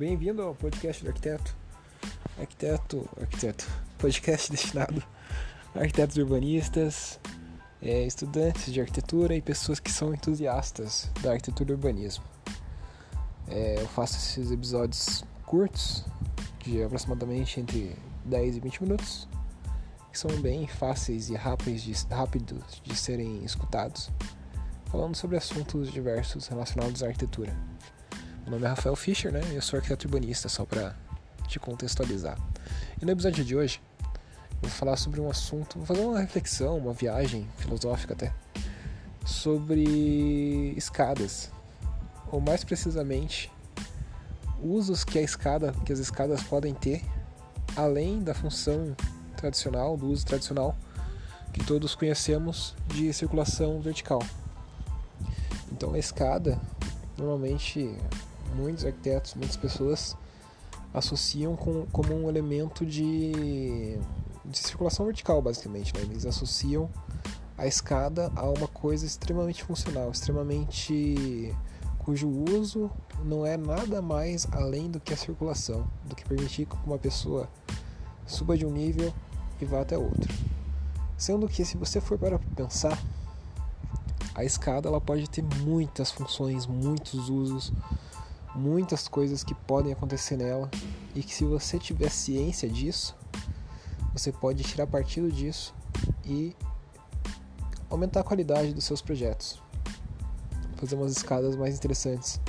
Bem-vindo ao podcast do arquiteto. Arquiteto, arquiteto. Podcast destinado a arquitetos urbanistas, é, estudantes de arquitetura e pessoas que são entusiastas da arquitetura e urbanismo. É, eu faço esses episódios curtos, de aproximadamente entre 10 e 20 minutos, que são bem fáceis e rápidos de, rápidos de serem escutados, falando sobre assuntos diversos relacionados à arquitetura. Meu nome é Rafael Fischer, né? Eu sou arquiteto urbanista, só para te contextualizar. E no episódio de hoje, vou falar sobre um assunto, vou fazer uma reflexão, uma viagem filosófica até, sobre escadas, ou mais precisamente, usos que a escada, que as escadas podem ter, além da função tradicional, do uso tradicional que todos conhecemos de circulação vertical. Então a escada, normalmente muitos arquitetos, muitas pessoas associam com, como um elemento de, de circulação vertical, basicamente. Né? Eles associam a escada a uma coisa extremamente funcional, extremamente cujo uso não é nada mais além do que a circulação, do que permitir que uma pessoa suba de um nível e vá até outro. Sendo que se você for para pensar, a escada ela pode ter muitas funções, muitos usos, muitas coisas que podem acontecer nela e que se você tiver ciência disso, você pode tirar partido disso e aumentar a qualidade dos seus projetos. Fazer umas escadas mais interessantes,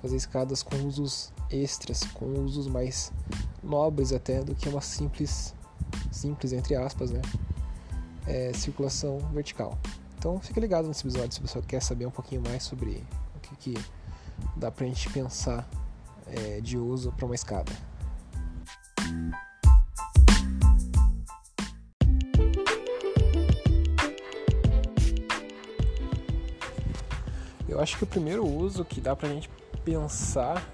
fazer escadas com usos extras, com usos mais nobres até do que uma simples, simples entre aspas, né? É, circulação vertical. Então fique ligado nesse episódio se você quer saber um pouquinho mais sobre o que, que dá pra gente pensar é, de uso para uma escada. Eu acho que o primeiro uso que dá pra gente pensar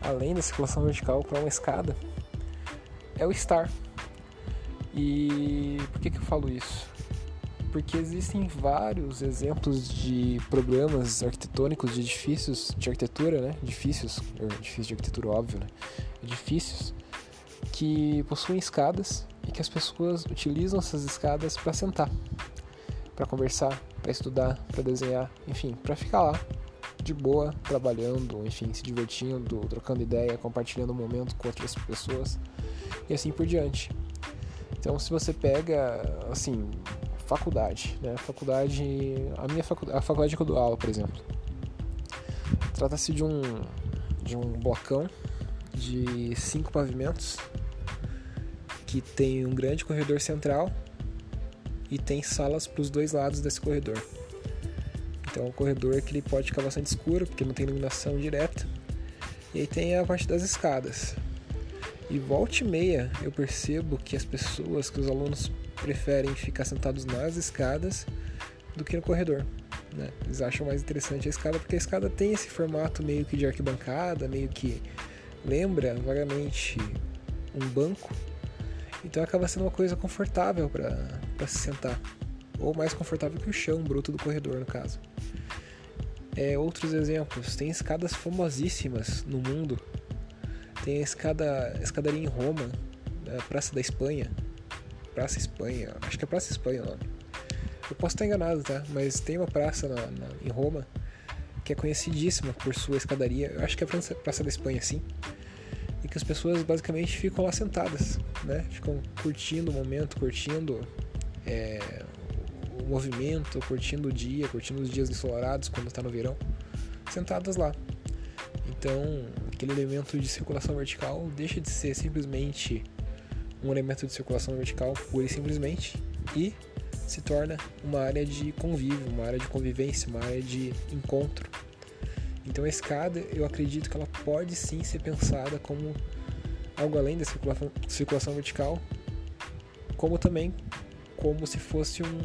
além da circulação vertical para uma escada é o estar. E por que, que eu falo isso? Porque existem vários exemplos de problemas arquitetônicos de edifícios de arquitetura, né? Edifícios, edifícios de arquitetura óbvio, né? Edifícios que possuem escadas e que as pessoas utilizam essas escadas para sentar, para conversar, para estudar, para desenhar, enfim, para ficar lá de boa, trabalhando, enfim, se divertindo, trocando ideia, compartilhando um momento com outras pessoas e assim por diante. Então, se você pega, assim, faculdade, né? Faculdade, a minha faculdade, a faculdade que eu dou aula, por exemplo, trata-se de um de um blocão de cinco pavimentos que tem um grande corredor central e tem salas para os dois lados desse corredor. Então, o corredor é que ele pode ficar bastante escuro porque não tem iluminação direta. E aí tem a parte das escadas. E volta e meia eu percebo que as pessoas, que os alunos preferem ficar sentados nas escadas do que no corredor. Né? Eles acham mais interessante a escada porque a escada tem esse formato meio que de arquibancada, meio que lembra vagamente um banco. Então acaba sendo uma coisa confortável para se sentar. Ou mais confortável que o chão bruto do corredor, no caso. É, outros exemplos, tem escadas famosíssimas no mundo. Tem a escada, a escadaria em Roma, a Praça da Espanha, Praça Espanha, acho que é Praça Espanha o nome. Eu posso estar enganado, tá? Mas tem uma praça na, na, em Roma que é conhecidíssima por sua escadaria. Eu acho que é a Praça, da Espanha, sim. E que as pessoas basicamente ficam lá sentadas, né? Ficam curtindo o momento, curtindo é, o movimento, curtindo o dia, curtindo os dias ensolarados quando está no verão, sentadas lá. Então, aquele elemento de circulação vertical deixa de ser simplesmente um elemento de circulação vertical pura e simplesmente e se torna uma área de convívio, uma área de convivência, uma área de encontro. Então a escada, eu acredito que ela pode sim ser pensada como algo além da circulação, circulação vertical, como também como se fosse um,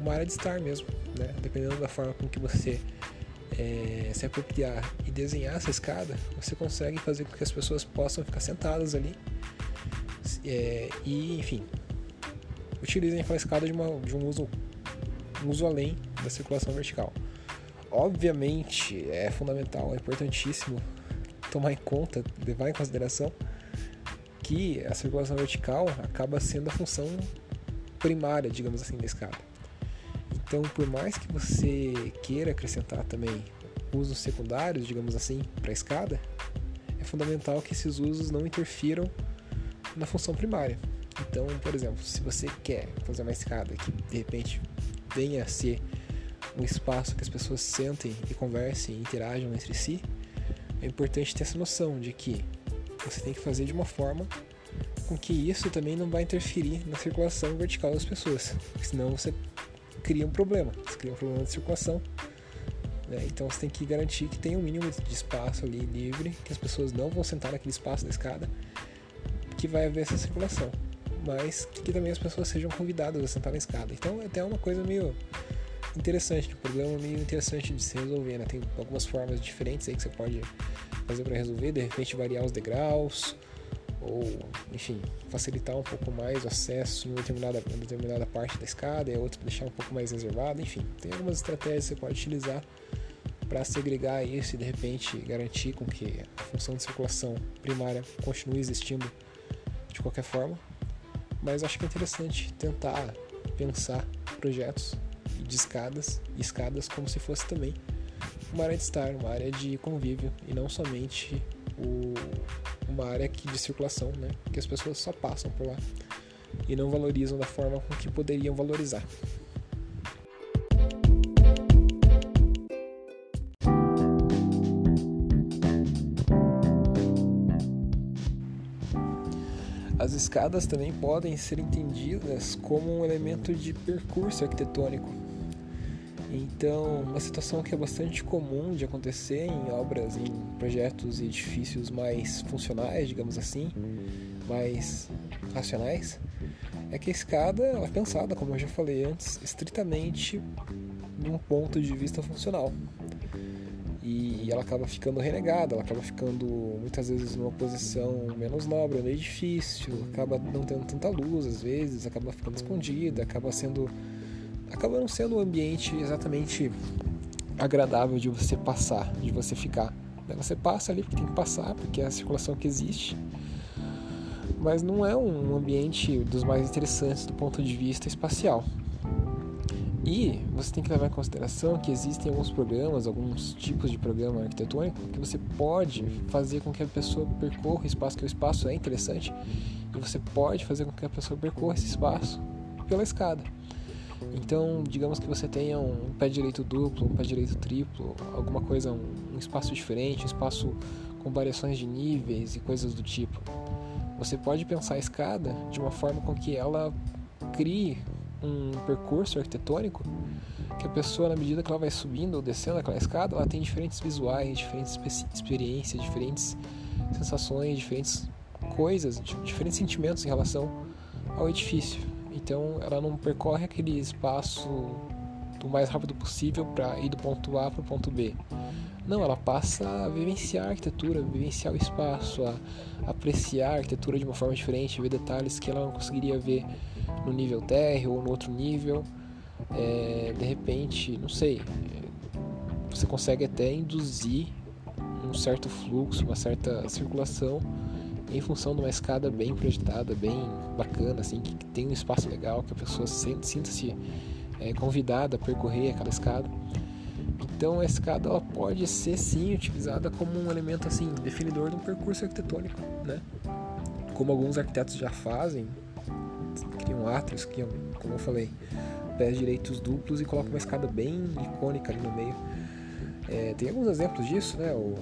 uma área de estar mesmo, né? Dependendo da forma com que você é, se apropriar e desenhar essa escada, você consegue fazer com que as pessoas possam ficar sentadas ali é, e, enfim, utilizem a escada de, uma, de um, uso, um uso além da circulação vertical. Obviamente, é fundamental, é importantíssimo tomar em conta, levar em consideração que a circulação vertical acaba sendo a função primária, digamos assim, da escada. Então, por mais que você queira acrescentar também usos secundários, digamos assim, para a escada, é fundamental que esses usos não interfiram na função primária. Então, por exemplo, se você quer fazer uma escada que de repente venha a ser um espaço que as pessoas sentem e conversem e interajam entre si, é importante ter essa noção de que você tem que fazer de uma forma com que isso também não vai interferir na circulação vertical das pessoas, senão você cria um problema, você cria um problema de circulação. Né? Então você tem que garantir que tem um mínimo de espaço ali livre, que as pessoas não vão sentar naquele espaço da escada, que vai haver essa circulação, mas que também as pessoas sejam convidadas a sentar na escada. Então é até uma coisa meio interessante, um problema meio interessante de se resolver, né? Tem algumas formas diferentes aí que você pode fazer para resolver, de repente variar os degraus, ou, enfim, facilitar um pouco mais o acesso em uma determinada, determinada parte da escada e a outra deixar um pouco mais reservada, enfim, tem algumas estratégias que você pode utilizar para segregar isso e de repente garantir com que a função de circulação primária continue existindo qualquer forma. Mas acho que é interessante tentar pensar projetos de escadas escadas como se fosse também uma área de estar, uma área de convívio e não somente o, uma área aqui de circulação, né? Que as pessoas só passam por lá e não valorizam da forma com que poderiam valorizar. Escadas também podem ser entendidas como um elemento de percurso arquitetônico então, uma situação que é bastante comum de acontecer em obras, em projetos e edifícios mais funcionais, digamos assim, mais racionais, é que a escada ela é pensada, como eu já falei antes, estritamente num ponto de vista funcional. E ela acaba ficando renegada, ela acaba ficando muitas vezes numa posição menos nobre no edifício, acaba não tendo tanta luz às vezes, acaba ficando escondida, acaba sendo acaba não sendo um ambiente exatamente agradável de você passar, de você ficar. Você passa ali porque tem que passar, porque é a circulação que existe, mas não é um ambiente dos mais interessantes do ponto de vista espacial. E você tem que levar em consideração que existem alguns programas, alguns tipos de programa arquitetônico que você pode fazer com que a pessoa percorra o espaço, que o espaço é interessante, e você pode fazer com que a pessoa percorra esse espaço pela escada. Então, digamos que você tenha um pé direito duplo, um pé direito triplo, alguma coisa, um, espaço diferente, um espaço com variações de níveis e coisas do tipo. Você pode pensar a escada de uma forma com que ela crie um percurso arquitetônico que a pessoa, na medida que ela vai subindo ou descendo aquela escada, ela tem diferentes visuais, diferentes experiências, diferentes sensações, diferentes coisas, diferentes sentimentos em relação ao edifício. Então ela não percorre aquele espaço o mais rápido possível para ir do ponto A para o ponto B. Não, ela passa a vivenciar a arquitetura, vivenciar o espaço, a apreciar a arquitetura de uma forma diferente, ver detalhes que ela não conseguiria ver no nível térreo ou no outro nível. É, de repente, não sei, você consegue até induzir um certo fluxo, uma certa circulação em função de uma escada bem projetada, bem bacana, assim, que tem um espaço legal, que a pessoa sinta-se é, convidada a percorrer aquela escada. Então a escada ela pode ser sim utilizada como um elemento assim definidor de um percurso arquitetônico, né? Como alguns arquitetos já fazem, criam átrios, criam, como eu falei, pés direitos duplos e colocam uma escada bem icônica ali no meio. É, tem alguns exemplos disso, né? O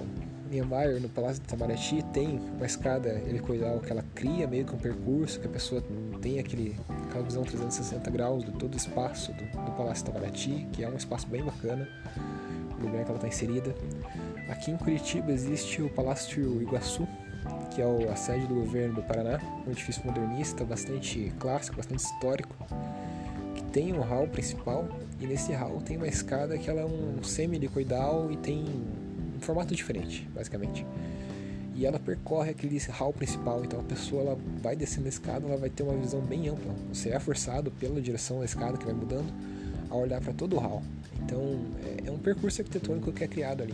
Niemeyer, no Palácio de Itamaraty, tem uma escada helicoidal que ela cria meio que um percurso, que a pessoa tem aquele, aquela visão 360 graus de todo o espaço do, do Palácio de Itamaraty, que é um espaço bem bacana, o lugar que ela está inserida. Aqui em Curitiba existe o Palácio Iguaçu, que é a sede do governo do Paraná, um edifício modernista, bastante clássico, bastante histórico, que tem um hall principal, e nesse hall tem uma escada que ela é um semi-helicoidal e tem formato diferente, basicamente. E ela percorre aquele hall principal, então a pessoa ela vai descendo a escada, ela vai ter uma visão bem ampla. Você é forçado pela direção da escada que vai mudando a olhar para todo o hall. Então é, é, um percurso arquitetônico que é criado ali.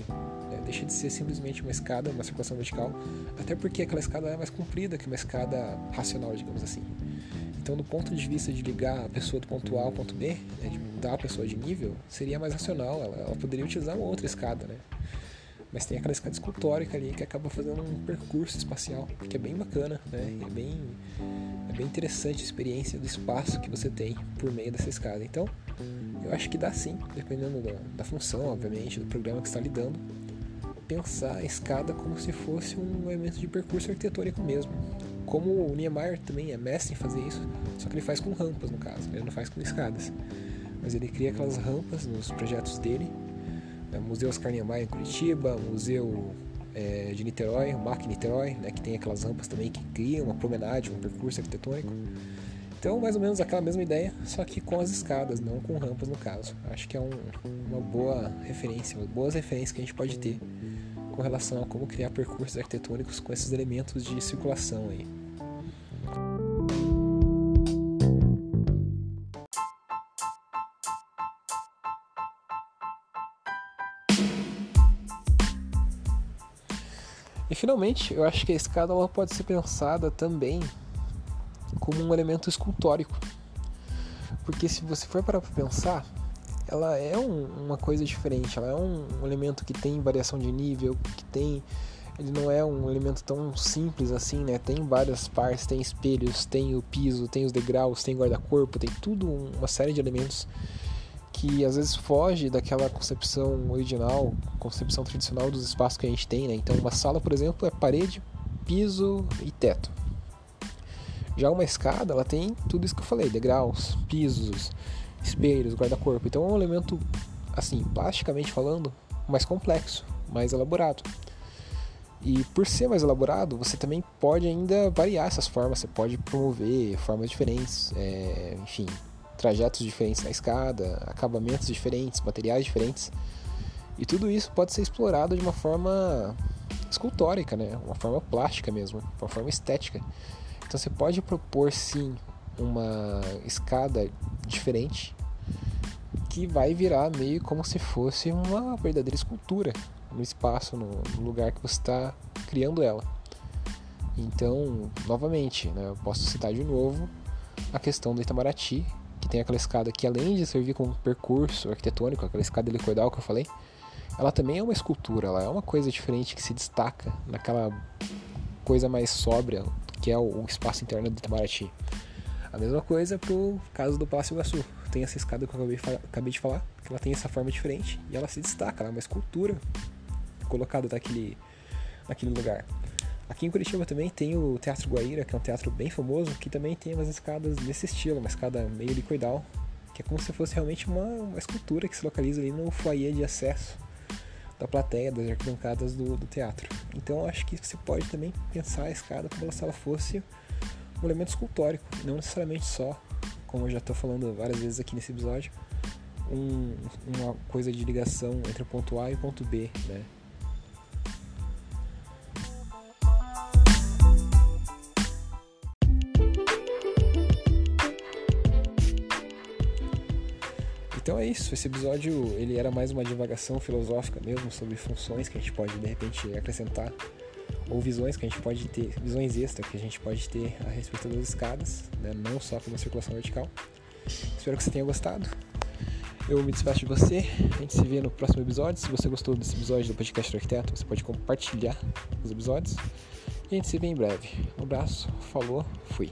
Deixa de ser simplesmente uma escada, uma circulação vertical, até porque aquela escada é mais comprida que uma escada racional, digamos assim. Então, do ponto de vista de ligar a pessoa do ponto A ao ponto B, né, de mudar a pessoa de nível, seria mais racional. Ela, ela poderia utilizar uma outra escada, né? Mas tem aquela escada escultórica ali que acaba fazendo um percurso espacial, que é bem bacana, né? É bem, é bem interessante a experiência do espaço que você tem por meio dessa escada. Então, eu acho que dá sim, dependendo da, da função, obviamente, do programa que está lidando, pensar a escada como se fosse um elemento de percurso arquitetônico mesmo como o Niemeyer também é mestre em fazer isso, só que ele faz com rampas no caso, ele não faz com escadas. Mas ele cria aquelas rampas nos projetos dele. Né? Museu Oscar Niemeyer em Curitiba, Museu é, de Niterói, o MAC Niterói, né? que tem aquelas rampas também que criam uma promenade, um percurso arquitetônico. Então, mais ou menos aquela mesma ideia, só que com as escadas, não com rampas no caso. Acho que é um, uma boa referência, boas referências que a gente pode ter com relação a como criar percursos arquitetônicos com esses elementos de circulação aí. E finalmente, eu acho que a escada ela pode ser pensada também como um elemento escultórico. Porque se você for para pensar, ela é um, uma coisa diferente, ela é um, um, elemento que tem variação de nível, que tem ele não é um elemento tão simples assim, né? Tem várias partes, tem espelhos, tem o piso, tem os degraus, tem guarda-corpo, tem tudo uma série de elementos que às vezes foge daquela concepção original, concepção tradicional dos espaços que a gente tem, né? Então, uma sala, por exemplo, é parede, piso e teto. Já uma escada, ela tem tudo isso que eu falei, degraus, pisos, espelhos, guarda-corpo. Então, é um elemento assim, plasticamente falando, mais complexo, mais elaborado. E por ser mais elaborado, você também pode ainda variar essas formas, você pode promover formas diferentes, é, enfim, trajetos diferentes na escada, acabamentos diferentes, materiais diferentes. E tudo isso pode ser explorado de uma forma escultórica, né? Uma forma plástica mesmo, uma forma estética. Então você pode propor sim uma escada diferente que vai virar meio como se fosse uma verdadeira escultura no espaço, no, lugar que você está criando ela. Então, novamente, né, eu posso citar de novo a questão do Itamaraty, que tem aquela escada que além de servir como percurso arquitetônico, aquela escada helicoidal que eu falei, ela também é uma escultura, ela é uma coisa diferente que se destaca naquela coisa mais sóbria que é o, espaço interno do Itamaraty. A mesma coisa pro caso do Palácio Iguaçu. Tem essa escada que eu acabei, acabei de falar, que ela tem essa forma diferente e ela se destaca, ela é uma escultura colocada naquele, naquele lugar. Aqui em Curitiba também tem o Teatro Guaíra, que é um teatro bem famoso, que também tem umas escadas nesse estilo, uma escada meio liquidal, que é como se fosse realmente uma, uma escultura que se localiza ali no foyer de acesso da plateia, das arquibancadas do, do teatro. Então acho que você pode também pensar a escada como se ela fosse um elemento escultórico, não necessariamente só, como eu já estou falando várias vezes aqui nesse episódio, um, uma coisa de ligação entre o ponto A e o ponto B, né? Então é isso, esse episódio ele era mais uma divagação filosófica mesmo sobre funções que a gente pode de repente acrescentar ou visões que a gente pode ter, visões extras que a gente pode ter a respeito das escadas, né? não só como circulação vertical. Espero que você tenha gostado. Eu me despeço de você. A gente se vê no próximo episódio. Se você gostou desse episódio do Podcast do Arquiteto, você pode compartilhar os episódios. E a gente se vê em breve. Um abraço, falou, fui.